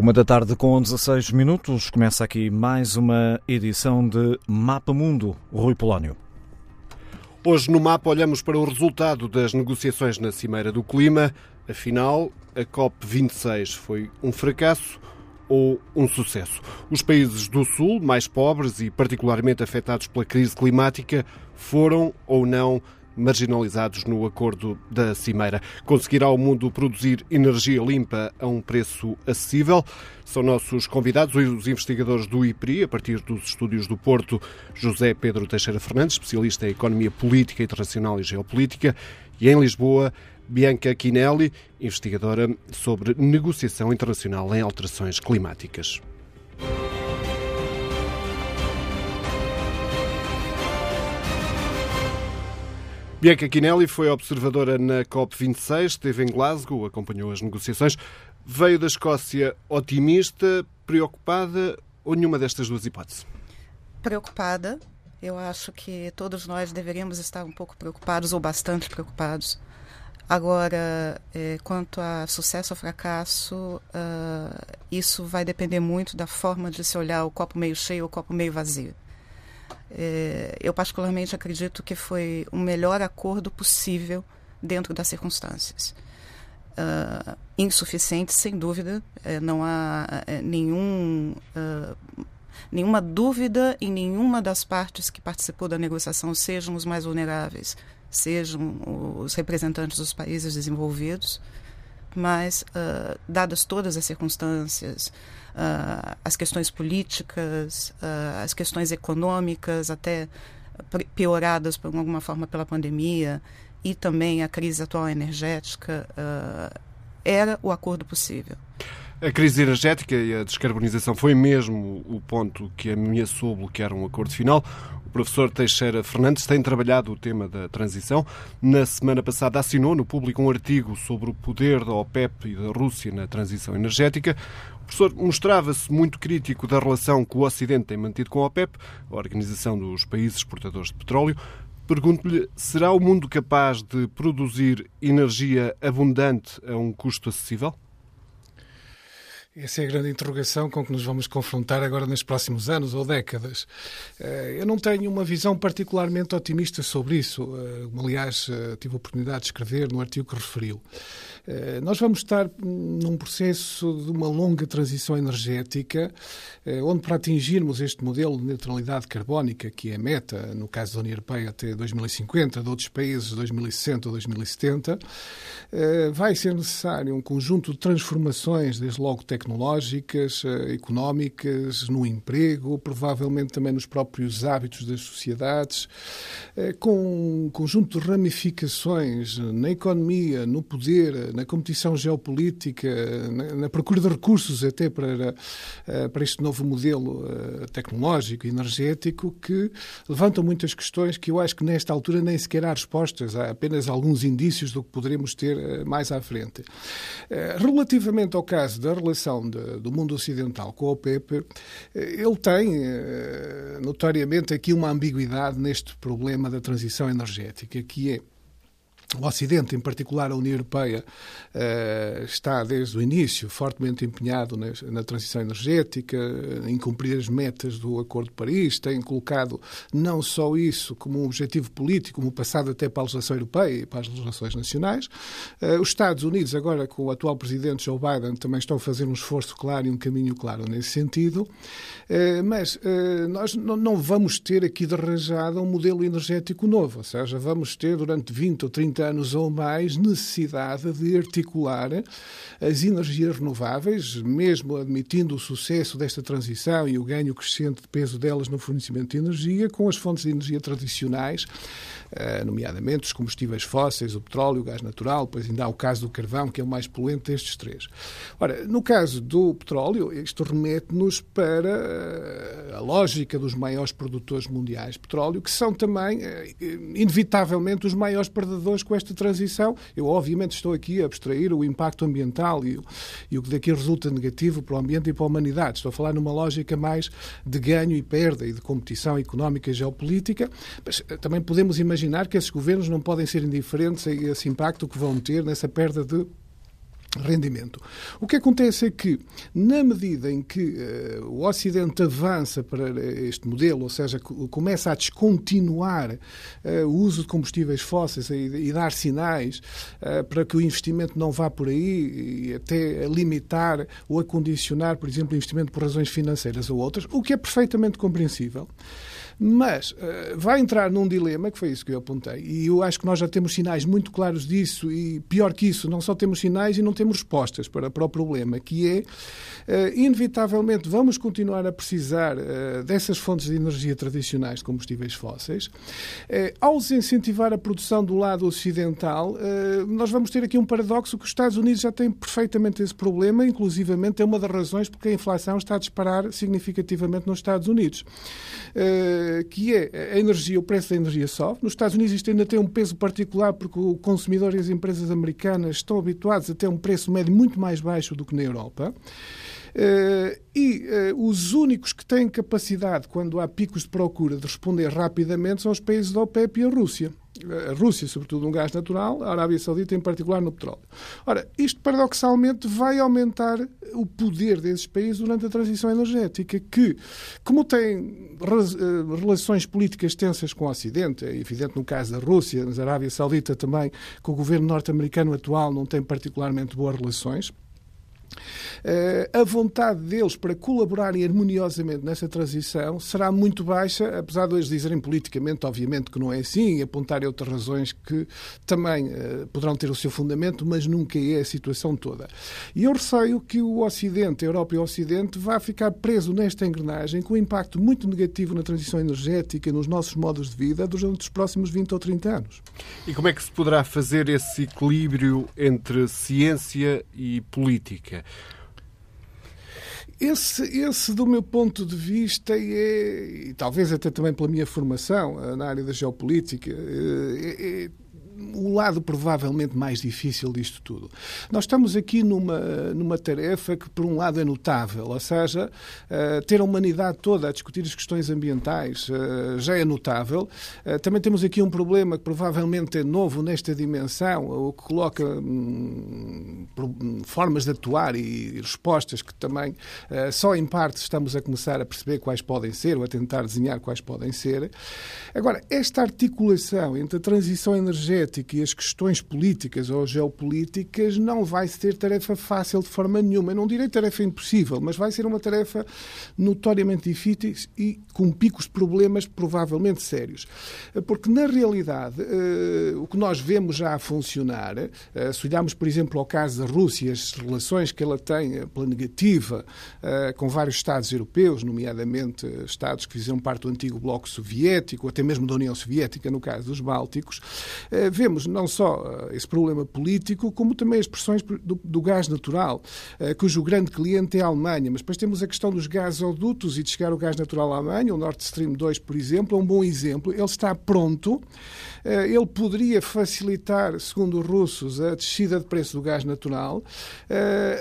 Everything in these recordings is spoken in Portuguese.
Uma da tarde com 16 minutos, começa aqui mais uma edição de Mapa Mundo, Rui Polónio. Hoje no Mapa olhamos para o resultado das negociações na Cimeira do Clima. Afinal, a COP26 foi um fracasso ou um sucesso? Os países do Sul, mais pobres e particularmente afetados pela crise climática, foram ou não marginalizados no acordo da Cimeira. Conseguirá o mundo produzir energia limpa a um preço acessível? São nossos convidados os investigadores do IPRI, a partir dos estúdios do Porto, José Pedro Teixeira Fernandes, especialista em Economia Política Internacional e Geopolítica, e em Lisboa, Bianca Quinelli, investigadora sobre negociação internacional em alterações climáticas. Bianca Quinelli foi observadora na COP26, esteve em Glasgow, acompanhou as negociações. Veio da Escócia otimista, preocupada ou nenhuma destas duas hipóteses? Preocupada. Eu acho que todos nós deveríamos estar um pouco preocupados ou bastante preocupados. Agora, é, quanto a sucesso ou fracasso, uh, isso vai depender muito da forma de se olhar o copo meio cheio ou o copo meio vazio. É, eu particularmente acredito que foi o melhor acordo possível dentro das circunstâncias. Uh, insuficiente, sem dúvida, é, não há é, nenhum, uh, nenhuma dúvida em nenhuma das partes que participou da negociação, sejam os mais vulneráveis, sejam os representantes dos países desenvolvidos, mas, uh, dadas todas as circunstâncias, uh, as questões políticas, uh, as questões econômicas, até pioradas por alguma forma pela pandemia, e também a crise atual energética, era o acordo possível. A crise energética e a descarbonização foi mesmo o ponto que ameaçou bloquear um acordo final. O professor Teixeira Fernandes tem trabalhado o tema da transição. Na semana passada assinou no público um artigo sobre o poder da OPEP e da Rússia na transição energética. O professor mostrava-se muito crítico da relação que o Ocidente tem mantido com a OPEP, a Organização dos Países Exportadores de Petróleo. Pergunto-lhe, será o mundo capaz de produzir energia abundante a um custo acessível? Essa é a grande interrogação com que nos vamos confrontar agora nos próximos anos ou décadas. Eh, eu não tenho uma visão particularmente otimista sobre isso, eh, aliás eh, tive a oportunidade de escrever no artigo que referiu. Eh, nós vamos estar num processo de uma longa transição energética, eh, onde para atingirmos este modelo de neutralidade carbónica, que é a meta, no caso da União Europeia, até 2050, de outros países 2060 ou 2070, eh, vai ser necessário um conjunto de transformações, desde logo tecnológicas, económicas, no emprego, provavelmente também nos próprios hábitos das sociedades, com um conjunto de ramificações na economia, no poder, na competição geopolítica, na, na, procura de recursos até para, eh, para este novo modelo eh, tecnológico e energético que levantam muitas questões que eu acho que nesta altura nem sequer há respostas, há apenas alguns indícios do que poderemos ter eh, mais à frente. Relativamente ao caso da relação de, do mundo ocidental com a OPEP, ele tem notoriamente aqui uma ambiguidade neste problema da transição energética, que é o Ocidente, em particular a União Europeia, eh, está desde o início fortemente empenhado na transição energética, em cumprir as metas do Acordo de Paris, tem colocado não só isso como um objetivo político, como passado até para a legislação europeia e para as legislações nacionais. Eh, os Estados Unidos, agora com o atual presidente Joe Biden, também estão a fazer um esforço claro e um caminho claro nesse sentido. Eh, mas nós não vamos ter aqui de rajada um modelo energético novo, ou seja, vamos ter durante 20 ou 30 anos ou mais necessidade de articular as energias renováveis, mesmo admitindo o sucesso desta transição e o ganho crescente de peso delas no fornecimento de energia, com as fontes de energia tradicionais, eh, nomeadamente os combustíveis fósseis, o petróleo, o gás natural, depois ainda há o caso do carvão, que é o mais poluente destes três. Ora, no caso do petróleo, isto remete-nos para eh, a lógica dos maiores produtores mundiais de petróleo, que são também, eh, inevitavelmente, os maiores perdedores com esta transição. Eu, obviamente, estou aqui a abstrair o impacto ambiental e, e o que daqui resulta negativo para o ambiente e para a humanidade. Estou a falar numa lógica mais de ganho e perda e de competição económica e geopolítica, mas também podemos imaginar que esses governos não podem ser indiferentes a esse impacto que vão ter nessa perda de rendimento. O que acontece é que, na medida em que uh, o Ocidente avança para este modelo, ou seja, começa a descontinuar uh, o uso de combustíveis fósseis e, e dar sinais uh, para que o investimento não vá por aí e até a limitar ou a condicionar, por exemplo, o investimento por razões financeiras ou outras, o que é perfeitamente compreensível. Mas uh, vai entrar num dilema, que foi isso que eu apontei, e eu acho que nós já temos sinais muito claros disso, e pior que isso, não só temos sinais e não temos respostas para, para o problema, que é, uh, inevitavelmente, vamos continuar a precisar uh, dessas fontes de energia tradicionais de combustíveis fósseis. ao incentivar a produção do lado ocidental, nós vamos ter aqui um paradoxo que os Estados Unidos já têm perfeitamente esse problema, inclusivamente é uma das razões porque a inflação está a disparar significativamente nos Estados Unidos que é a energia, o preço da energia sobe. Nos Estados Unidos isto ainda tem um peso particular porque o consumidor e as empresas americanas estão habituados a ter um preço médio muito mais baixo do que na Europa. Uh, e uh, os únicos que têm capacidade, quando há picos de procura, de responder rapidamente são os países da OPEP e a Rússia a Rússia, sobretudo no gás natural, a Arábia Saudita, em particular, no petróleo. Ora, isto paradoxalmente vai aumentar o poder desses países durante a transição energética, que, como têm eh, relações políticas tensas com o Ocidente, é evidente no caso da Rússia, mas a Arábia Saudita também, com o governo norte-americano atual, não tem particularmente boas relações. Eh, a vontade deles para colaborarem harmoniosamente nessa transição será muito baixa, apesar de eles dizerem politicamente, obviamente, que não é assim, e apontarem outras razões que também uh, poderão ter o seu fundamento, mas nunca é a situação toda. E eu receio que o Ocidente, a Europa e o Ocidente, vá ficar preso nesta engrenagem com um impacto muito negativo na transição energética, nos nossos modos de vida, durante os próximos 20 ou 30 anos. E como é que se poderá fazer esse equilíbrio entre ciência e política? Esse, esse, do meu ponto de vista, é, e talvez até também pela minha formação na área da geopolítica, é, é, o lado provavelmente mais difícil disto tudo. Nós estamos aqui numa, numa tarefa que, por um lado, é notável, ou seja, uh, ter a humanidade toda a discutir as questões ambientais uh, já é notável. Uh, também temos aqui um problema que provavelmente é novo nesta dimensão, o que coloca hum, formas de atuar e respostas que também só em parte estamos a começar a perceber quais podem ser ou a tentar desenhar quais podem ser. Agora, esta articulação entre a transição energética e as questões políticas ou geopolíticas não vai ser tarefa fácil de forma nenhuma. Eu não direi tarefa impossível, mas vai ser uma tarefa notoriamente difícil e com picos de problemas provavelmente sérios. Porque, na realidade, eh, o que nós vemos já a funcionar, eh, se olharmos, por exemplo, ao caso da Rússia, as relações que ela tem eh, pela negativa com vários Estados europeus, nomeadamente Estados que fizeram parte do antigo Bloco Soviético, até mesmo da União Soviética, no caso dos Bálticos, vemos não só eh, esse problema político, como também as pressões do, do gás natural, eh, cujo grande cliente é a Alemanha. Mas depois temos a questão dos gasodutos e de chegar o gás natural à Alemanha. O Nord Stream 2, por exemplo, é um bom exemplo. Ele está pronto. Eh, ele poderia facilitar, segundo os russos, a descida de preço do gás natural.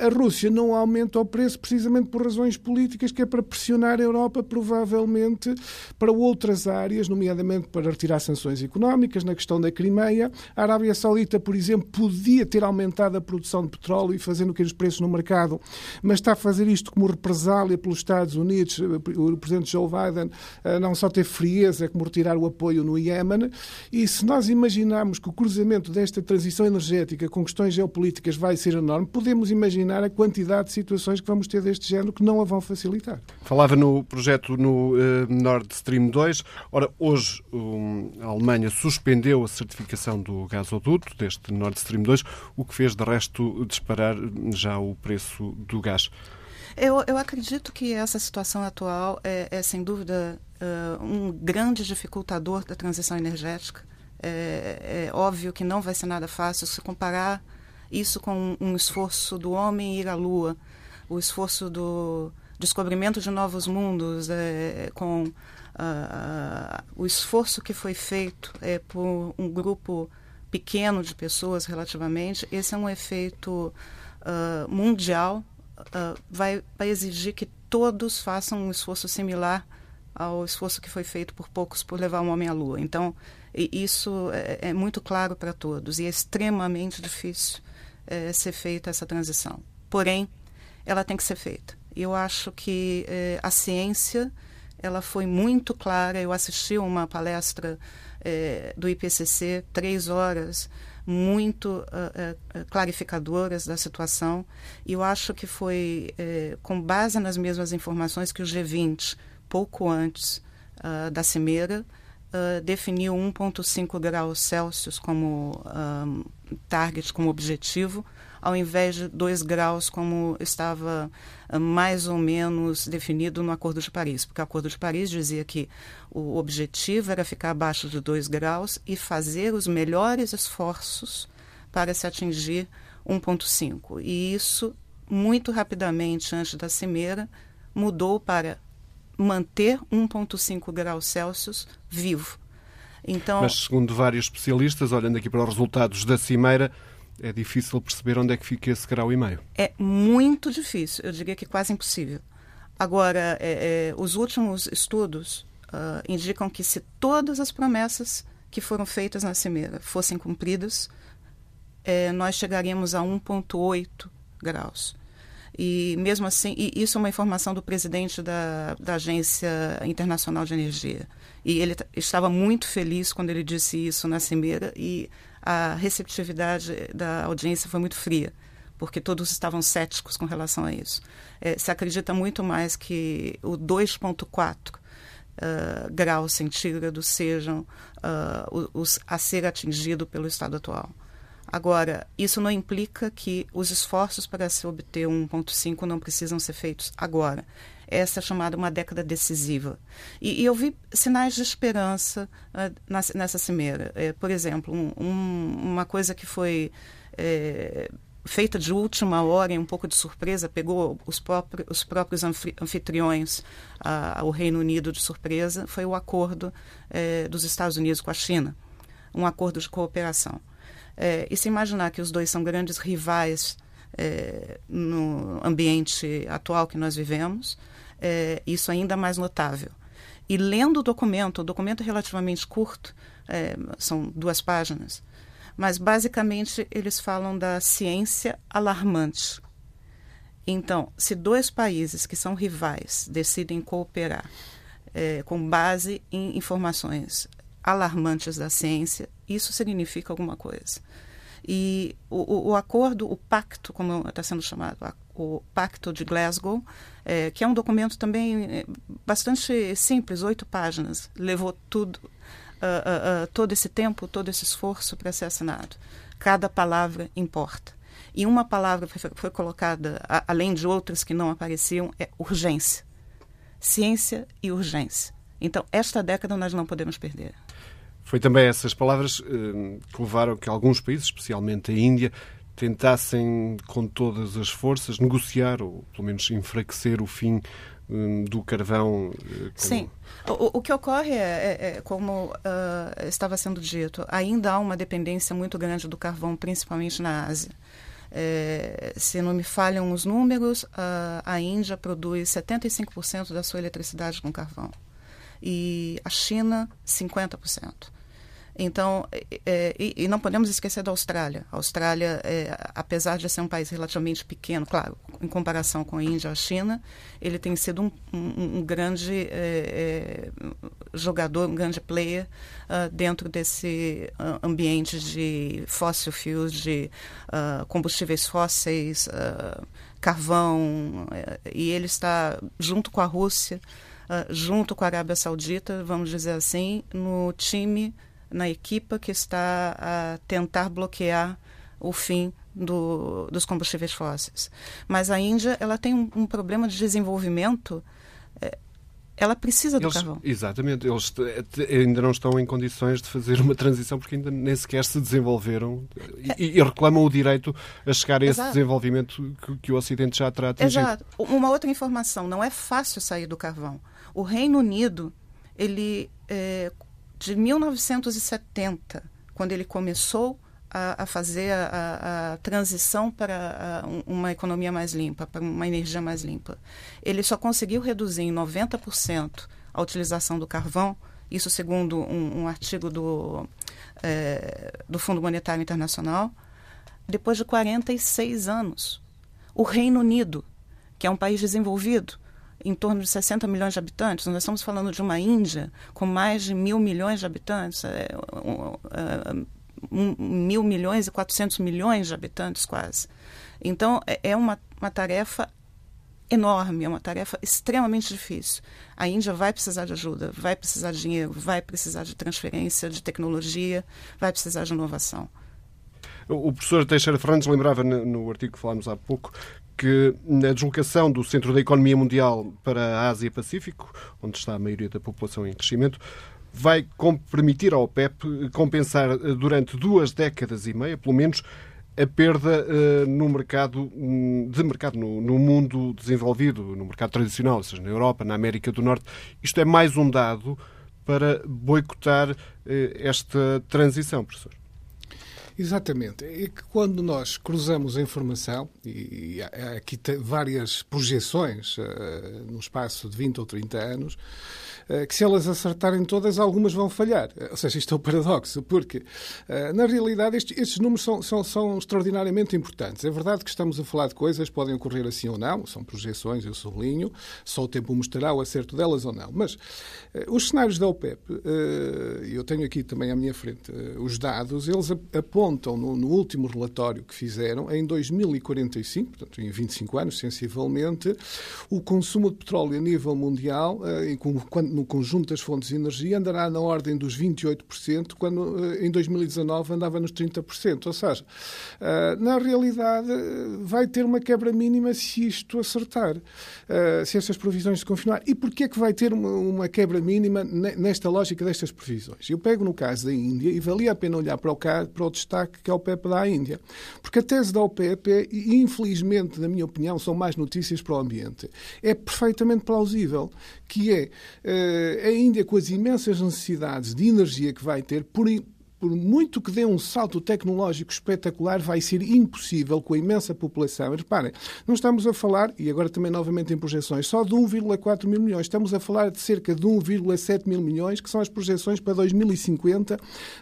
A Rússia não aumenta o preço precisamente por razões políticas, que é para pressionar a Europa, provavelmente, para outras áreas, nomeadamente para retirar sanções económicas, na questão da Crimeia, a Arábia Saudita, por exemplo, podia ter aumentado a produção de petróleo e fazendo que os preços no mercado, mas está a fazer isto como represália pelos Estados Unidos. O presidente Joe Biden eh, não só teve frieza como retirar o apoio no Iémen. E se nós imaginarmos que o cruzamento desta transição energética com questões geopolíticas vai ser enorme, podemos imaginar a quantidade de situações que vamos ter deste género que não a vão facilitar. Falava no projeto no uh, Nord Stream 2. Ora, hoje um, a Alemanha suspendeu a certificação do gasoduto, deste Nord Stream 2, o que fez, de resto, disparar já o preço do gás. Eu, eu acredito que essa situação atual é, é sem dúvida, uh, um grande dificultador da transição energética. É, é, óbvio que não vai ser nada fácil se comparar isso com um esforço do homem ir à Lua, o esforço do descobrimento de novos mundos, é, com uh, o esforço que foi feito é, por um grupo pequeno de pessoas relativamente, esse é um efeito uh, mundial, uh, vai, vai exigir que todos façam um esforço similar ao esforço que foi feito por poucos por levar um homem à Lua. Então, isso é, é muito claro para todos e é extremamente difícil é, ser feita essa transição. Porém, ela tem que ser feita. Eu acho que é, a ciência ela foi muito clara. Eu assisti uma palestra é, do IPCC, três horas, muito uh, uh, clarificadoras da situação. E eu acho que foi uh, com base nas mesmas informações que o G20, pouco antes da Cimeira, definiu 1,5 graus Celsius como target, como objetivo, ao invés de 2 graus, como estava ah, mais ou menos definido no Acordo de Paris. Porque o Acordo de Paris dizia que o objetivo era ficar abaixo de 2 graus e fazer os melhores esforços para se atingir 1,5. E isso, muito rapidamente, antes da cimeira, mudou para manter 1,5 graus Celsius vivo. Então, Mas, segundo vários especialistas, olhando aqui para os resultados da cimeira, é difícil perceber onde é que fica esse grau e meio. É muito difícil, eu diria que quase impossível. Agora, é, é, os últimos estudos uh, indicam que se todas as promessas que foram feitas na Cimeira fossem cumpridas, é, nós chegaríamos a 1,8 graus. E mesmo assim, e isso é uma informação do presidente da, da Agência Internacional de Energia. E ele estava muito feliz quando ele disse isso na Cimeira e a receptividade da audiência foi muito fria, porque todos estavam céticos com relação a isso. É, se acredita muito mais que o 2,4 uh, graus centígrados sejam uh, os a ser atingido pelo estado atual. Agora, isso não implica que os esforços para se obter 1,5 não precisam ser feitos agora essa é chamada uma década decisiva. E, e eu vi sinais de esperança uh, nessa, nessa cimeira. É, por exemplo, um, um, uma coisa que foi é, feita de última hora, em um pouco de surpresa, pegou os, próprios, os próprios anfitriões, uh, o Reino Unido de surpresa, foi o acordo é, dos Estados Unidos com a China, um acordo de cooperação. É, e se imaginar que os dois são grandes rivais é, no ambiente atual que nós vivemos, é, isso ainda mais notável. E lendo o documento, o documento é relativamente curto, é, são duas páginas, mas basicamente eles falam da ciência alarmante. Então, se dois países que são rivais decidem cooperar é, com base em informações alarmantes da ciência, isso significa alguma coisa. E o, o, acordo, o pacto, como está sendo chamado, o Pacto de Glasgow, é, que é um documento também é, bastante simples, oito páginas. Levou tudo, uh, uh, todo esse tempo, todo esse esforço para ser assinado. Cada palavra importa. E uma palavra foi, foi colocada, a, além de outras que não apareciam, é urgência. Ciência e urgência. Então, esta década nós não podemos perder. Foi também essas palavras eh, que levaram que alguns países, especialmente a Índia, tentassem com todas as forças negociar ou pelo menos enfraquecer o fim hum, do carvão. Eh, Sim. O, o, que ocorre é, é, é como uh, estava sendo dito, ainda há uma dependência muito grande do carvão, principalmente na Ásia. É, se não me falham os números, uh, a Índia produz 75% da sua eletricidade com carvão e a China 50%. Então, é, e, e, não podemos esquecer da Austrália. A Austrália, é, apesar de ser um país relativamente pequeno, claro, em comparação com a Índia e a China, ele tem sido um, um, um grande é, é jogador, um grande player uh, dentro desse uh, ambiente de fossil fuels, de uh, combustíveis fósseis, carvão, e ele está junto com a Rússia, junto com a Arábia Saudita, vamos dizer assim, no time na equipa que está a tentar bloquear o fim do, dos combustíveis fósseis. Mas a Índia ela tem um, um problema de desenvolvimento. É, ela precisa do eles, carvão. Exatamente. Eles ainda não estão em condições de fazer uma transição porque ainda nem sequer se desenvolveram e, e reclamam o direito a chegar a esse Exato. desenvolvimento que, que, o Ocidente já terá atingido. Exato. Uma outra informação. Não é fácil sair do carvão. O Reino Unido, ele é, de 1970, quando ele começou a, a fazer a, a, transição para uma economia mais limpa, para uma energia mais limpa. Ele só conseguiu reduzir em 90% a utilização do carvão, isso segundo um, um artigo do, é, do Fundo Monetário Internacional, depois de 46 anos. O Reino Unido, que é um país desenvolvido, em torno de 60 milhões de habitantes, nós estamos falando de uma Índia com mais de mil milhões de habitantes, é, é, um, mil milhões e 400 milhões de habitantes quase. Então, é, é uma, uma tarefa enorme, é uma tarefa extremamente difícil. A Índia vai precisar de ajuda, vai precisar de dinheiro, vai precisar de transferência de tecnologia, vai precisar de inovação. O professor Teixeira Fernandes lembrava no artigo que falámos há pouco que na deslocação do centro da economia mundial para a Ásia-Pacífico, onde está a maioria da população em crescimento, vai permitir ao OPEP compensar eh, durante duas décadas e meia, pelo menos, a perda uh, no mercado hum, de mercado no, no, mundo desenvolvido, no mercado tradicional, ou seja, na Europa, na América do Norte. Isto é mais um dado para boicotar uh, esta transição, professor. Exatamente. É que quando nós cruzamos a informação, e há aqui várias projeções uh, no espaço de 20 ou 30 anos, que se elas acertarem todas, algumas vão falhar. Ou seja, isto é um paradoxo, porque uh, na realidade estes, estes números são, são, são, extraordinariamente importantes. É verdade que estamos a falar de coisas, podem ocorrer assim ou não, são projeções, eu sublinho, só o tempo mostrará o acerto delas ou não. Mas os cenários da OPEP, eu tenho aqui também à minha frente os dados, eles apontam no, no, último relatório que fizeram, em 2045, portanto em 25 anos, sensivelmente, o consumo de petróleo a nível mundial, eh, no conjunto das fontes de energia, andará na ordem dos 28%, quando eh, em 2019 andava nos 30%. Ou seja, eh, na realidade vai ter uma quebra mínima se isto acertar, se estas previsões se confirmar. E porquê é que vai ter uma, quebra mínima nesta lógica destas previsões? Eu pego no caso da Índia e valia a pena olhar para o, para o destaque que a OPEP dá à Índia. Porque a tese da OPEP é, infelizmente, na minha opinião, são mais notícias para o ambiente. É perfeitamente plausível que é a Índia, com as imensas necessidades de energia que vai ter, por, por muito que dê um salto tecnológico espetacular, vai ser impossível com a imensa população. reparem, não estamos a falar, e agora também novamente em projeções, só de 1,4 mil milhões. Estamos a falar de cerca de 1,7 mil milhões, que são as projeções para 2050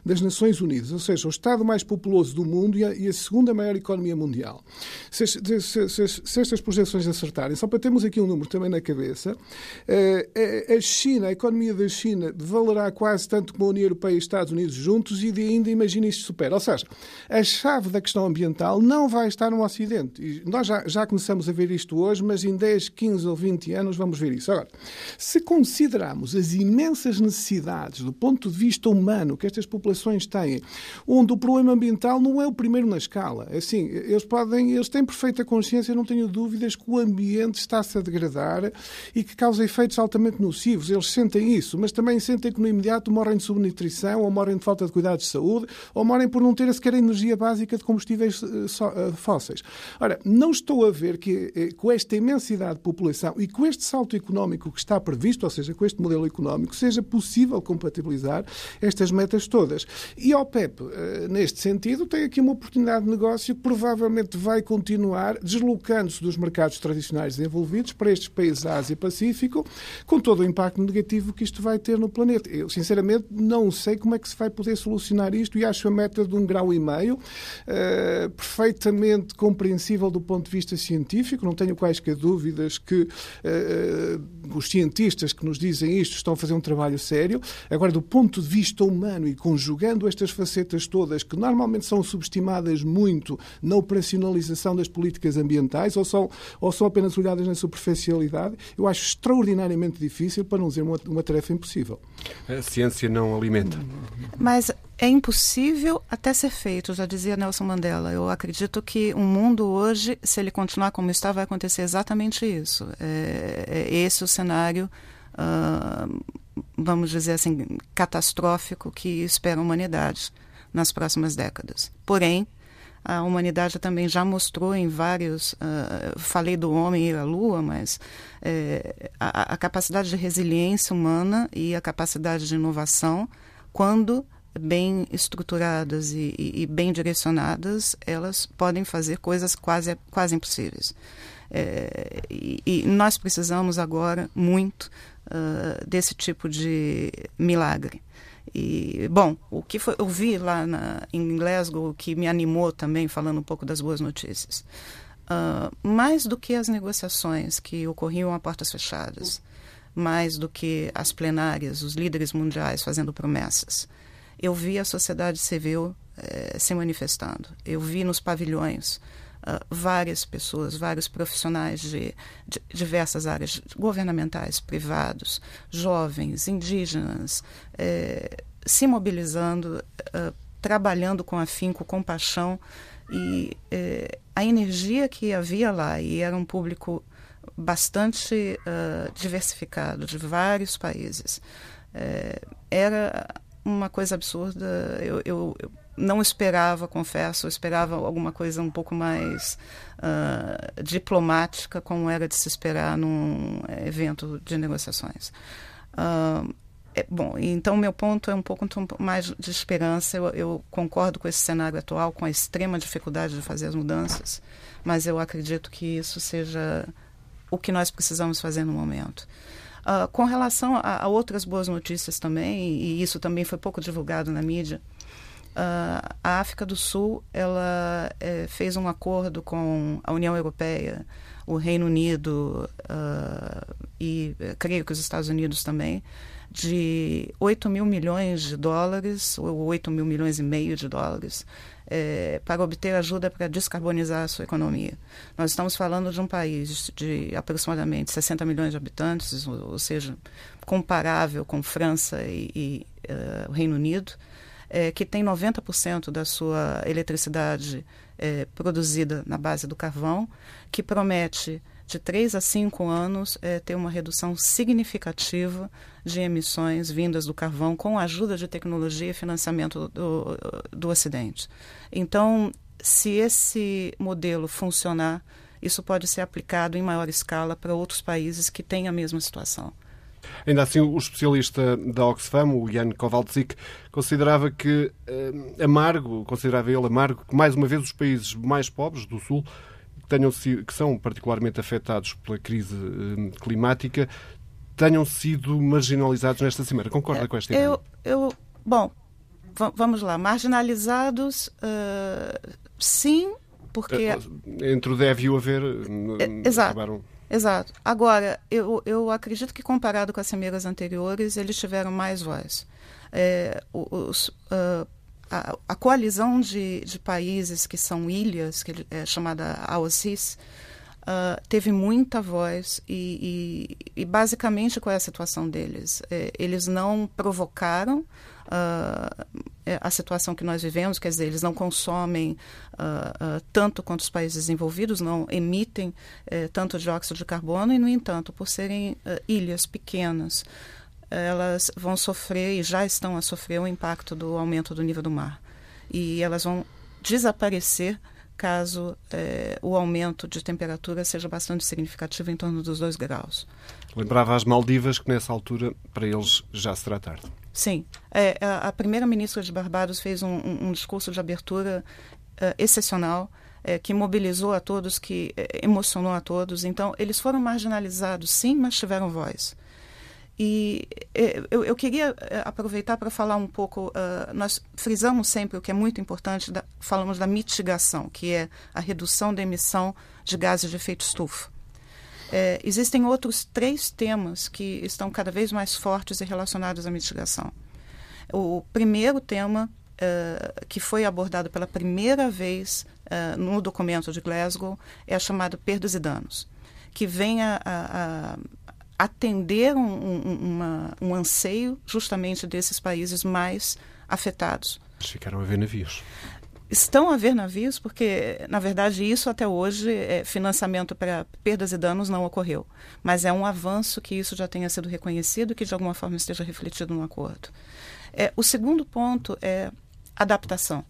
das Nações Unidas. Ou seja, o Estado mais populoso do mundo e a, e segunda maior economia mundial. Se, se, se, se, estas projeções acertarem, só para termos aqui um número também na cabeça, eh, a China, a economia da China, valerá quase tanto como a União Europeia e os Estados Unidos juntos e ainda imagina isto supera. Ou seja, a chave da questão ambiental não vai estar no Ocidente. E nós já, já começamos a ver isto hoje, mas em 10, 15 ou 20 anos vamos ver isso. Agora, se considerarmos as imensas necessidades do ponto de vista humano que estas populações têm, onde o problema ambiental não é o primeiro na escala. É assim, eles podem, eles têm perfeita consciência, não tenho dúvidas, que o ambiente está-se a degradar e que causa efeitos altamente nocivos. Eles sentem isso, mas também sentem que no imediato morrem de subnutrição ou morrem de falta de cuidados de saúde ou morrem por não ter sequer energia básica de combustíveis eh, eh, fósseis. Ora, não estou a ver que eh, com esta imensidade de população e com este salto económico que está previsto, ou seja, com este modelo económico, seja possível compatibilizar estas metas todas. E a OPEP, neste sentido, tem aqui uma oportunidade de negócio que provavelmente vai continuar deslocando-se dos mercados tradicionais desenvolvidos para estes países da Ásia-Pacífico, com todo o impacto negativo que isto vai ter no planeta. Eu, sinceramente, não sei como é que se vai poder solucionar isto e acho a meta de um grau e meio uh, perfeitamente compreensível do ponto de vista científico. Não tenho quaisquer dúvidas que uh, os cientistas que nos dizem isto estão a fazer um trabalho sério. Agora, do ponto de vista humano e conjugando estas facetas todas que normalmente são subestimadas muito na operacionalização das políticas ambientais ou são, ou são apenas olhadas na superficialidade, eu acho extraordinariamente difícil, para não dizer uma, uma tarefa impossível. A ciência não alimenta. Mas é impossível até ser feito, já dizia Nelson Mandela. Eu acredito que o mundo hoje, se ele continuar como está, vai acontecer exatamente isso. É, é esse o cenário, uh, vamos dizer assim, catastrófico que espera a humanidade nas próximas décadas. Porém, a humanidade também já mostrou em vários. Uh, falei do homem e a lua, mas é, a, a capacidade de resiliência humana e a capacidade de inovação, quando bem estruturadas e, e, e, bem direcionadas, elas podem fazer coisas quase, quase impossíveis. É, e, e, nós precisamos agora muito uh, desse tipo de milagre. E, bom, o que foi, eu vi lá na, em Glasgow que me animou também, falando um pouco das boas notícias. Uh, mais do que as negociações que ocorriam a portas fechadas, mais do que as plenárias, os líderes mundiais fazendo promessas, eu vi a sociedade civil eh, se manifestando. Eu vi nos pavilhões uh, várias pessoas, vários profissionais de, de, diversas áreas governamentais, privados, jovens, indígenas, eh, se mobilizando, uh, trabalhando com afinco, com paixão e eh, a energia que havia lá e era um público bastante uh, diversificado de vários países eh, era uma coisa absurda eu, eu, eu não esperava, confesso, eu esperava alguma coisa um pouco mais uh, diplomática, como era de se esperar num evento de negociações. Uh, bom, então meu ponto é um pouco mais de esperança. Eu, eu, concordo com esse cenário atual, com a extrema dificuldade de fazer as mudanças, mas eu acredito que isso seja o que nós precisamos fazer no momento. Uh, com relação a, a, outras boas notícias também, e isso também foi pouco divulgado na mídia, Uh, a África do Sul ela é, fez um acordo com a União Europeia, o Reino Unido uh, e eh, creio que os Estados Unidos também, de 8 mil milhões de dólares, ou 8 mil milhões e meio de dólares, é, para obter ajuda para descarbonizar a sua economia. Nós estamos falando de um país de aproximadamente 60 milhões de habitantes, ou, ou seja, comparável com França e, e uh, Reino Unido, é, que tem 90% da sua eletricidade é, produzida na base do carvão, que promete de 3 a 5 anos é, ter uma redução significativa de emissões vindas do carvão com a ajuda de tecnologia e financiamento do, do Ocidente. Então, se esse modelo funcionar, isso pode ser aplicado em maior escala para outros países que têm a mesma situação. Ainda assim, o especialista da Oxfam, o Jan Kowalczyk, considerava que eh, amargo, considerava ele amargo, que mais uma vez os países mais pobres do Sul, tenham que são particularmente afetados pela crise eh, climática, tenham sido marginalizados nesta cimeira. Concorda é, com esta ideia? Eu, eu, bom, vamos lá. Marginalizados, uh, sim, porque... Entre o deve e o haver, é, exato. acabaram... Exato. Agora, eu, eu acredito que comparado com as cimeiras anteriores, eles tiveram mais voz. É, os, uh, a, a, coalizão de, de, países que são ilhas, que é chamada AOCIS, uh, teve muita voz e, e, e, basicamente qual é a situação deles? É, eles não provocaram uh, a situação que nós vivemos, quer dizer, eles não consomem uh, tanto quanto os países desenvolvidos, não emitem uh, tanto dióxido de carbono e, no entanto, por serem ilhas pequenas, elas vão sofrer e já estão a sofrer o impacto do aumento do nível do mar. E elas vão desaparecer caso eh, o aumento de temperatura seja bastante significativo, em torno dos 2 graus. Lembrava as Maldivas que nessa altura para eles já será tarde. Sim. É, a, a primeira-ministra de Barbados fez um, um, um discurso de abertura uh, excepcional, é, que mobilizou a todos, que é, emocionou a todos. Então, eles foram marginalizados, sim, mas tiveram voz. E é, eu, eu, queria aproveitar para falar um pouco. Uh, nós frisamos sempre o que é muito importante, da, falamos da mitigação, que é a redução da emissão de gases de efeito estufa. É, existem outros três temas que estão cada vez mais fortes e relacionados à mitigação. O primeiro tema, uh, que foi abordado pela primeira vez uh, no documento de Glasgow, é a chamada perdas e danos, que vem a, a, a atender um, um, uma, um anseio justamente desses países mais afetados. Ficaram a ver navios. Estão a haver navios, porque, na verdade, isso até hoje, é, financiamento para perdas e danos não ocorreu. Mas é um avanço que isso já tenha sido reconhecido e que, de alguma forma, esteja refletido no acordo. É, o segundo ponto é adaptação.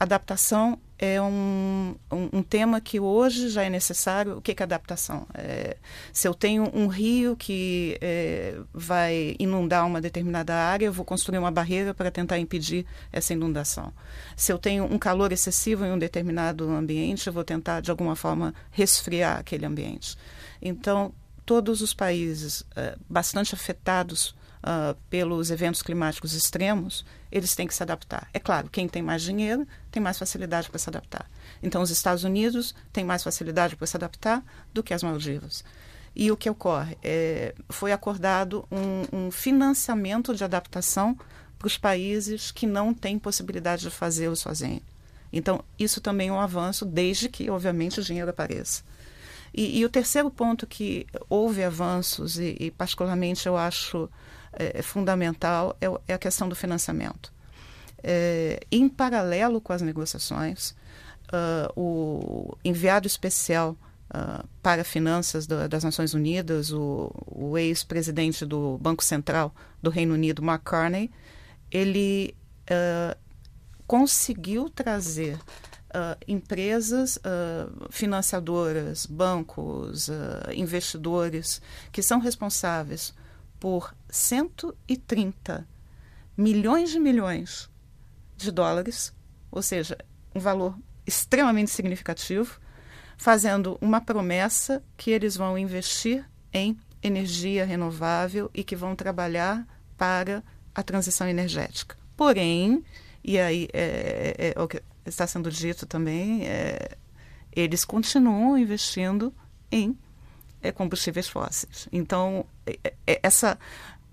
Adaptação é um, um, um, tema que hoje já é necessário. O que é adaptação? É, se eu tenho um rio que é, vai inundar uma determinada área, eu vou construir uma barreira para tentar impedir essa inundação. Se eu tenho um calor excessivo em um determinado ambiente, eu vou tentar, de alguma forma, resfriar aquele ambiente. Então, todos os países é, bastante afetados uh, pelos eventos climáticos extremos, eles têm que se adaptar. É claro, quem tem mais dinheiro tem mais facilidade para se adaptar. Então, os Estados Unidos têm mais facilidade para se adaptar do que as Maldivas. E o que ocorre? É, foi acordado um, um financiamento de adaptação para os países que não têm possibilidade de fazê-lo sozinho. Então, isso também é um avanço, desde que, obviamente, o dinheiro apareça. E, e o terceiro ponto que houve avanços, e, e particularmente eu acho é, é fundamental, é, é, a questão do financiamento. É, em paralelo com as negociações, uh, o enviado especial uh, para finanças das Nações Unidas, o, o ex-presidente do Banco Central do Reino Unido, Mark Carney, ele uh, conseguiu trazer uh, empresas uh, financiadoras, bancos, investidores que são responsáveis por 130 milhões de milhões de dólares, ou seja, um valor extremamente significativo, fazendo uma promessa que eles vão investir em energia renovável e que vão trabalhar para a transição energética. Porém, e aí é, é, é o que está sendo dito também, é, eles continuam investindo em é, combustíveis fósseis. Então, é, é, essa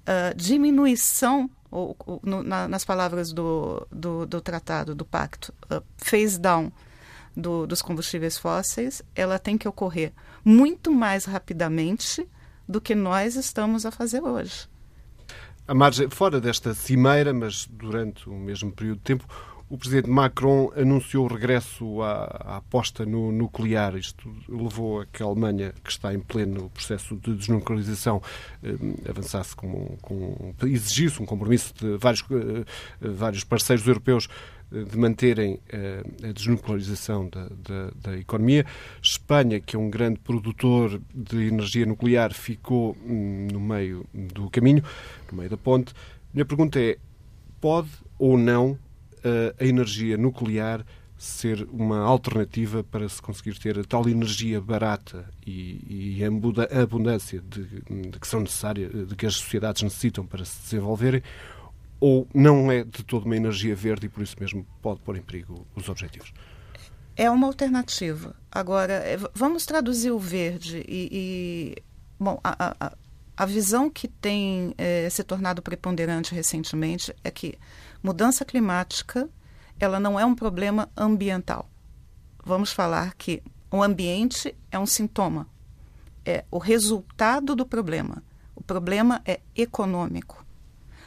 uh, diminuição, ou, ou, no, na, nas palavras do, do, do, tratado, do pacto, uh, phase down do, dos combustíveis fósseis, ela tem que ocorrer muito mais rapidamente do que nós estamos a fazer hoje. A margem, fora desta cimeira, mas durante o mesmo período de tempo, o presidente Macron anunciou o regresso à, à, aposta no nuclear. Isto levou a que a Alemanha, que está em pleno processo de desnuclearização, eh, avançasse com, com exigisse um compromisso de vários, eh, vários parceiros europeus de manterem eh, a desnuclearização da, da, da, economia. Espanha, que é um grande produtor de energia nuclear, ficou hum, no meio do caminho, no meio da ponte. Minha pergunta é: pode ou não eh, a energia nuclear ser uma alternativa para se conseguir ter a tal energia barata e, e a abundância de, de que são necessárias, de que as sociedades necessitam para se desenvolverem, ou não é de toda uma energia verde e por isso mesmo pode pôr em perigo os objetivos? É uma alternativa. Agora, é, vamos traduzir o verde e. e bom, a, a, a, visão que tem é, se tornado preponderante recentemente é que mudança climática ela não é um problema ambiental. Vamos falar que o ambiente é um sintoma, é o resultado do problema. O problema é econômico.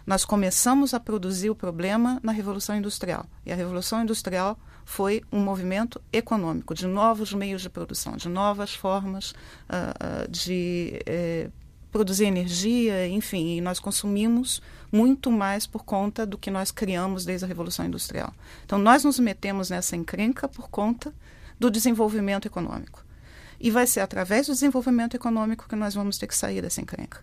Nós começamos a produzir o problema na Revolução Industrial. E a Revolução Industrial foi um movimento econômico, de novos meios de produção, de novas formas uh, de uh, produzir energia, enfim, e nós consumimos muito mais por conta do que nós criamos desde a Revolução Industrial. Então, nós nos metemos nessa encrenca por conta do desenvolvimento econômico. E vai ser através do desenvolvimento econômico que nós vamos ter que sair dessa encrenca.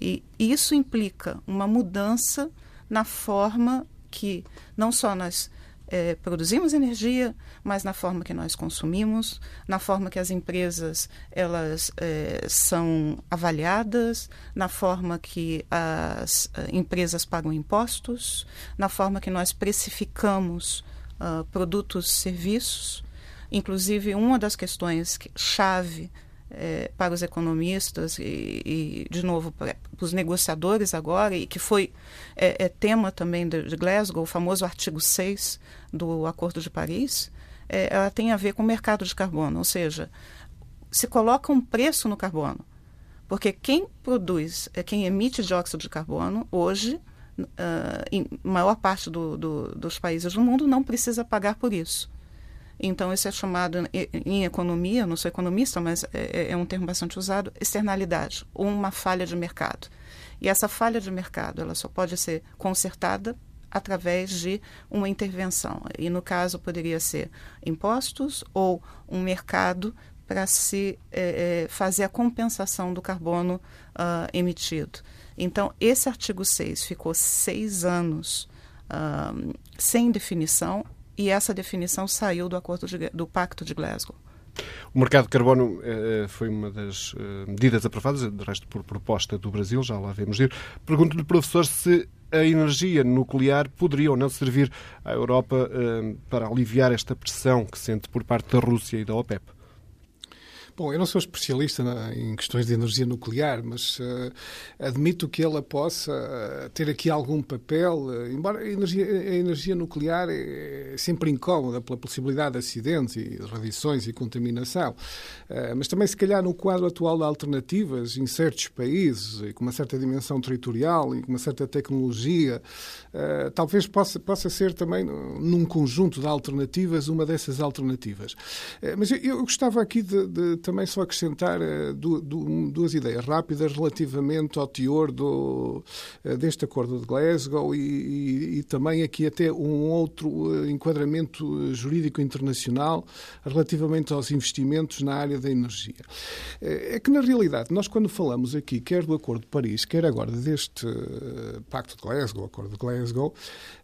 E isso implica uma mudança na forma que não só nós é, produzimos energia, mas na forma que nós consumimos, na forma que as empresas elas é, são avaliadas, na forma que as uh, empresas pagam impostos, na forma que nós precificamos uh, produtos, serviços. Inclusive, uma das questões que, chave é, para os economistas e, e, de novo, para os negociadores agora, e que foi é, é tema também de, de, Glasgow, o famoso artigo 6 do Acordo de Paris, é, ela tem a ver com o mercado de carbono, ou seja, se coloca um preço no carbono. Porque quem produz, é quem emite dióxido de carbono, hoje, uh, em maior parte do, do, dos países do mundo, não precisa pagar por isso. Então, isso é chamado em economia, não sou economista, mas é, é, é um termo bastante usado, externalidade, ou uma falha de mercado. E essa falha de mercado, ela só pode ser consertada através de uma intervenção. E, no caso, poderia ser impostos ou um mercado para se é, é fazer a compensação do carbono uh, emitido. Então, esse artigo 6 ficou seis anos uh, sem definição e essa definição saiu do acordo de, do Pacto de Glasgow. O mercado de carbono uh, foi uma das uh, medidas aprovadas, de resto por proposta do Brasil, já lá vemos ir. Pergunto-lhe, professor, se a energia nuclear poderia ou não servir à Europa uh, para aliviar esta pressão que sente por parte da Rússia e da OPEP. Bom, eu não sou especialista na, em questões de energia nuclear, mas uh, admito que ela possa uh, ter aqui algum papel, uh, embora a energia, a energia, nuclear é sempre incómoda pela possibilidade de acidentes e radiações e contaminação. mas também, se calhar, no quadro atual de alternativas, em certos países, e com uma certa dimensão territorial e com uma certa tecnologia, talvez possa, possa ser também, num conjunto de alternativas, uma dessas alternativas. mas eu, eu gostava aqui de, de também só acrescentar uh, duas ideias rápidas relativamente ao teor do, uh, deste acordo de Glasgow e, e, e, também aqui até um outro uh, enquadramento jurídico internacional relativamente aos investimentos na área da energia. É que, na realidade, nós quando falamos aqui, quer do Acordo de Paris, quer agora deste Pacto de Glasgow, Acordo de Glasgow,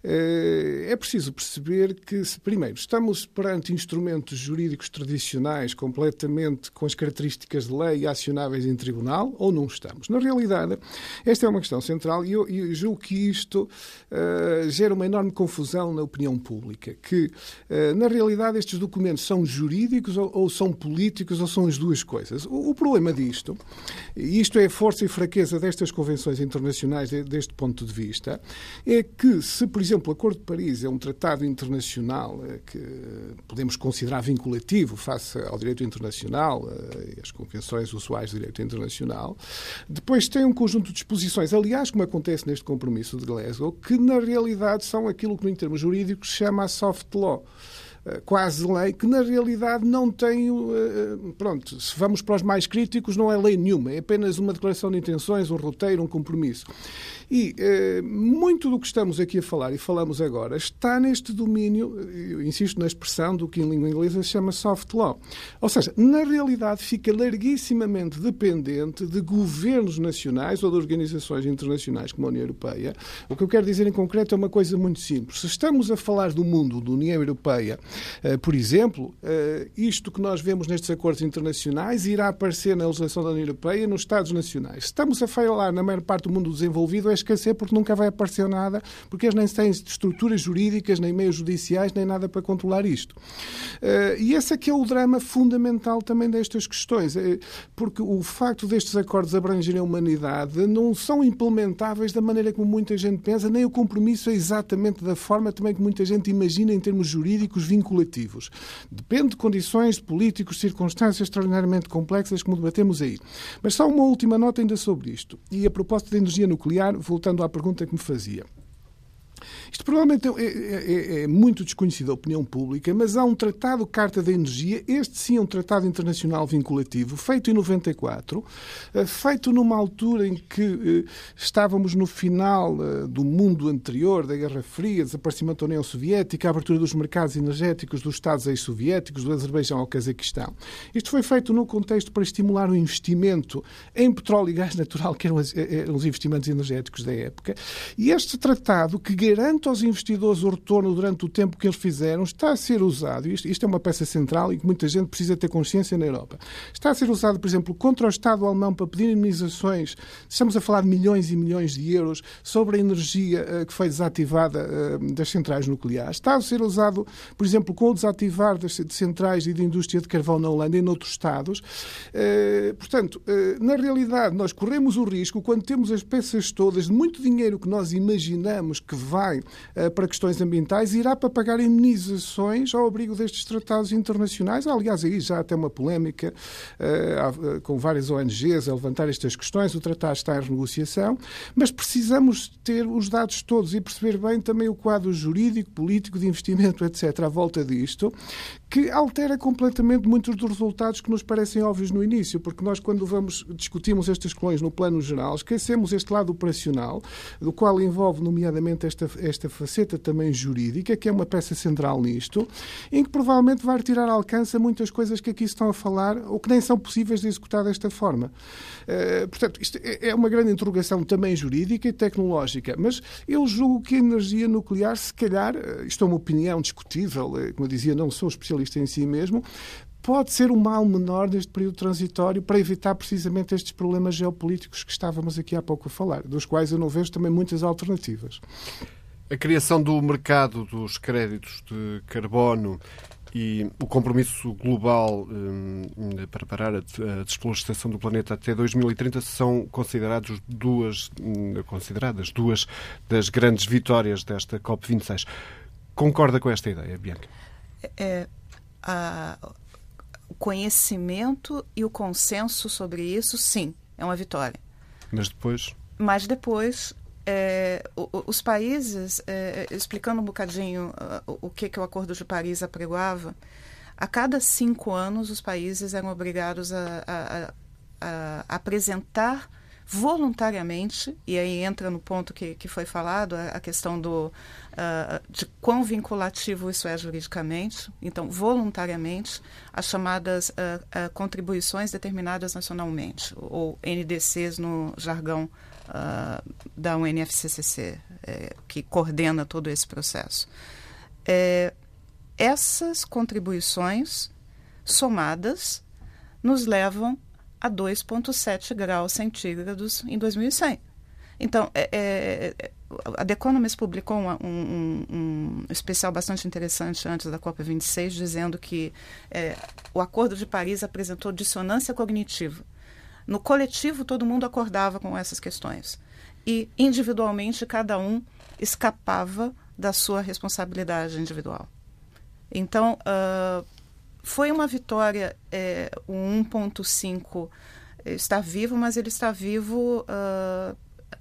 é preciso perceber que, primeiro, estamos perante instrumentos jurídicos tradicionais completamente com as características de lei acionáveis em tribunal ou não estamos? Na realidade, esta é uma questão central e eu, eu julgo que isto uh, gera uma enorme confusão na opinião pública, que uh, na realidade estes documentos são jurídicos ou, ou, são políticos ou são as duas coisas. O, o, problema disto, e isto é a força e fraqueza destas convenções internacionais de, deste ponto de vista, é que se, por exemplo, o Acordo de Paris é um tratado internacional uh, que podemos considerar vinculativo face ao direito internacional, e as convenções usuais de direito internacional. Depois tem um conjunto de disposições, aliás, como acontece neste compromisso de Glasgow, que na realidade são aquilo que, em termos jurídicos, se chama soft law. Eh, quase lei, que na realidade não tem. Eh, eh, pronto, se vamos para os mais críticos, não é lei nenhuma, é apenas uma declaração de intenções, um roteiro, um compromisso. E muito do que estamos aqui a falar e falamos agora está neste domínio, insisto na expressão do que em língua inglesa se chama soft law. Ou seja, na realidade fica larguissimamente dependente de governos nacionais ou de organizações internacionais como a União Europeia. O que eu quero dizer em concreto é uma coisa muito simples. Se estamos a falar do mundo da União Europeia por exemplo, eh, isto que nós vemos nestes acordos internacionais irá aparecer na legislação da União Europeia nos Estados Nacionais. Estamos a falar na maior parte do mundo desenvolvido é esquecer porque nunca vai aparecer nada, porque eles nem têm estruturas jurídicas, nem meios judiciais, nem nada para controlar isto. Eh, e esse é que é o drama fundamental também destas questões, porque o facto destes acordos abrangerem a humanidade não são implementáveis da maneira como muita gente pensa, nem o compromisso é exatamente da forma também que muita gente imagina em termos jurídicos vinculativos. Depende de condições de políticos, circunstâncias extraordinariamente complexas, como debatemos aí. Mas só uma última nota ainda sobre isto. E a propósito da energia nuclear, voltando à pergunta que me fazia. Isto provavelmente é, é, é, é, muito desconhecido à opinião pública, mas há um tratado Carta da Energia, este sim é um tratado internacional vinculativo, feito em 94, eh, feito numa altura em que eh, estávamos no final eh, do mundo anterior, da Guerra Fria, desaparecimento da União Soviética, a abertura dos mercados energéticos dos Estados ex-soviéticos, do Azerbaijão ao Cazaquistão. Isto foi feito no contexto para estimular o investimento em petróleo e gás natural, que eram os investimentos energéticos da época. E este tratado, que garante aos investidores o retorno durante o tempo que eles fizeram, está a ser usado, isto, isto é uma peça central e que muita gente precisa ter consciência na Europa, está a ser usado, por exemplo, contra o Estado alemão para pedir indemnizações, estamos a falar de milhões e milhões de euros, sobre a energia uh, que foi desativada uh, das centrais nucleares. Está a ser usado, por exemplo, com o desativar das centrais e de indústria de carvão na Holanda e noutros Estados. Uh, portanto, na realidade, nós corremos o risco, quando temos as peças todas, de muito dinheiro que nós imaginamos que vai para questões ambientais, irá para pagar indemnizações ao abrigo destes tratados internacionais. Aliás, aí já há até uma polémica uh, com várias ONGs a levantar estas questões. O tratado está em renegociação, mas precisamos ter os dados todos e perceber bem também o quadro jurídico, político, de investimento, etc., à volta disto, que altera completamente muitos dos resultados que nos parecem óbvios no início, porque nós, quando vamos discutimos estas questões no plano geral, esquecemos este lado operacional, do qual envolve, nomeadamente, esta, esta faceta também jurídica, que é uma peça central nisto, em que provavelmente vai retirar alcance a muitas coisas que aqui estão a falar ou que nem são possíveis de executar desta forma. Uh, portanto, isto é, é uma grande interrogação também jurídica e tecnológica, mas eu julgo que a energia nuclear, se calhar, eh, isto é uma opinião discutível, eh, como eu dizia, não sou especialista especialista em si mesmo, pode ser um mal menor neste período transitório para evitar precisamente estes problemas geopolíticos que estávamos aqui há pouco a falar, dos quais eu não vejo também muitas alternativas. A criação do mercado dos créditos de carbono e o compromisso global um, para parar a desflorestação do planeta até 2030 são considerados duas, hum, consideradas duas das grandes vitórias desta COP26. Concorda com esta ideia, Bianca? É, a, o conhecimento e o consenso sobre isso, sim, é uma vitória. Mas depois? Mas depois é, os países, é, explicando um bocadinho uh, o que, que o Acordo de Paris apregoava, a cada cinco anos os países eram obrigados a, a, a apresentar voluntariamente, e aí entra no ponto que, que foi falado, a, questão do, uh, de quão vinculativo isso é juridicamente, então, voluntariamente, as chamadas uh, uh, contribuições determinadas nacionalmente, ou NDCs no jargão da UNFCCC, é, que coordena todo esse processo. É, essas contribuições somadas nos levam a 2,7 graus centígrados em 2100. Então, é, é, é, a The Economist publicou um, um, um, especial bastante interessante antes da COP26, dizendo que é, o Acordo de Paris apresentou dissonância cognitiva. No coletivo, todo mundo acordava com essas questões. E, individualmente, cada um escapava da sua responsabilidade individual. Então, uh, foi uma vitória. É, o 1.5 está vivo, mas ele está vivo uh,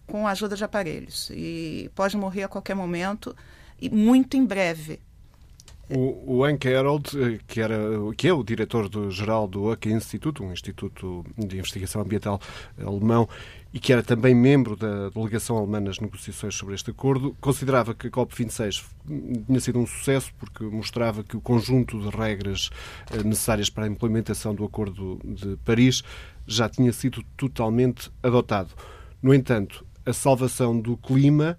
com a ajuda de aparelhos e pode morrer a qualquer momento e muito em breve. O, o Anke Herold, eh, que, era, que é o diretor-geral do Uck Institute, um instituto de investigação ambiental alemão, e que era também membro da delegação alemã nas negociações sobre este acordo, considerava que a COP26 tinha sido um sucesso porque mostrava que o conjunto de regras eh, necessárias para a implementação do Acordo de Paris já tinha sido totalmente adotado. No entanto, a salvação do clima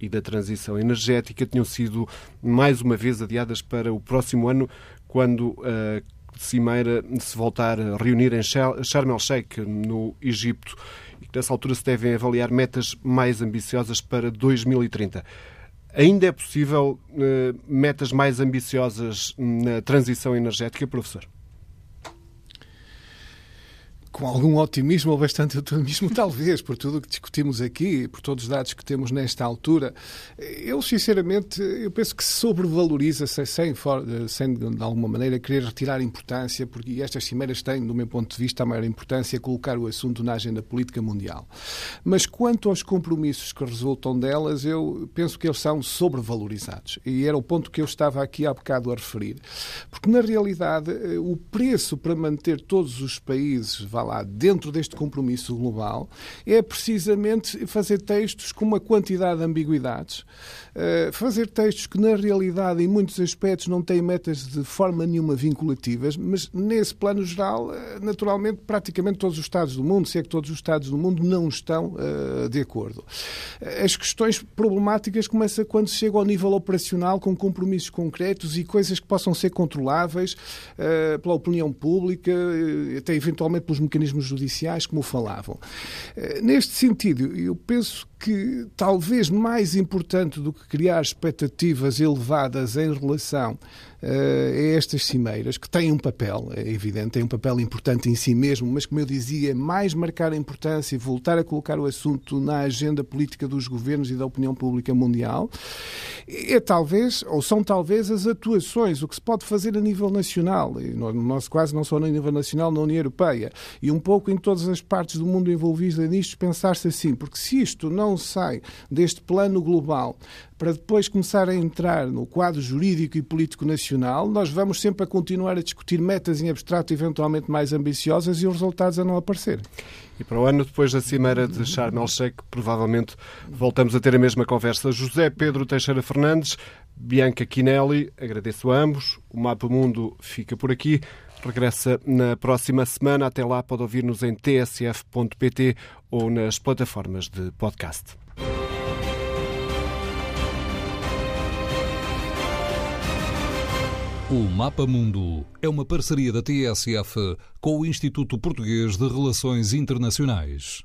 e da transição energética tinham sido mais uma vez adiadas para o próximo ano, quando a Cimeira se voltar a reunir em Sharm el-Sheikh, no Egito e que nessa altura se devem avaliar metas mais ambiciosas para 2030. Ainda é possível uh, metas mais ambiciosas na transição energética, professor? Com algum otimismo ou bastante otimismo, talvez, por tudo o que discutimos aqui, por todos os dados que temos nesta altura. Eu, sinceramente, eu penso que se sobrevaloriza, sem, sem, de alguma maneira querer retirar importância, porque estas cimeiras têm, do meu ponto de vista, a maior importância colocar o assunto na agenda política mundial. Mas quanto aos compromissos que resultam delas, eu penso que eles são sobrevalorizados. E era o ponto que eu estava aqui há bocado a referir. Porque, na realidade, o preço para manter todos os países vá dentro deste compromisso global, é precisamente fazer textos com uma quantidade de ambiguidades, fazer textos que, na realidade, em muitos aspectos, não têm metas de forma nenhuma vinculativas, mas nesse plano geral, uh, naturalmente, praticamente todos os Estados do mundo, se é que todos os Estados do mundo não estão uh, de acordo. As questões problemáticas começam quando se chega ao nível operacional com compromissos concretos e coisas que possam ser controláveis pela opinião pública, até eventualmente pelos mecanismos judiciais, como falavam. Eh, neste sentido, eu penso que talvez mais importante do que criar expectativas elevadas em relação a estas cimeiras, que têm um papel, é evidente, têm um papel importante em si mesmo, mas como eu dizia, mais marcar a importância voltar a colocar o assunto na agenda política dos governos e da opinião pública mundial, é talvez, ou são talvez, as atuações, o que se pode fazer a nível nacional, e no nosso caso não só a nível nacional, na União Europeia, e um pouco em todas as partes do mundo envolvidas nisto, pensar-se assim, porque se isto não sai deste plano global para depois começar a entrar no quadro jurídico e político nacional, nós vamos sempre a continuar a discutir metas em abstrato eventualmente mais ambiciosas e os resultados a não aparecer. E para o ano, depois da cimeira de Sharm el-Sheikh, provavelmente voltamos a ter a mesma conversa. José Pedro Teixeira Fernandes, Bianca Quinelli, agradeço a ambos. O Mapa Mundo fica por aqui. Regressa na próxima semana. Até lá, pode ouvir-nos em tsf.pt ou nas plataformas de podcast. O Mapa Mundo é uma parceria da TSF com o Instituto Português de Relações Internacionais.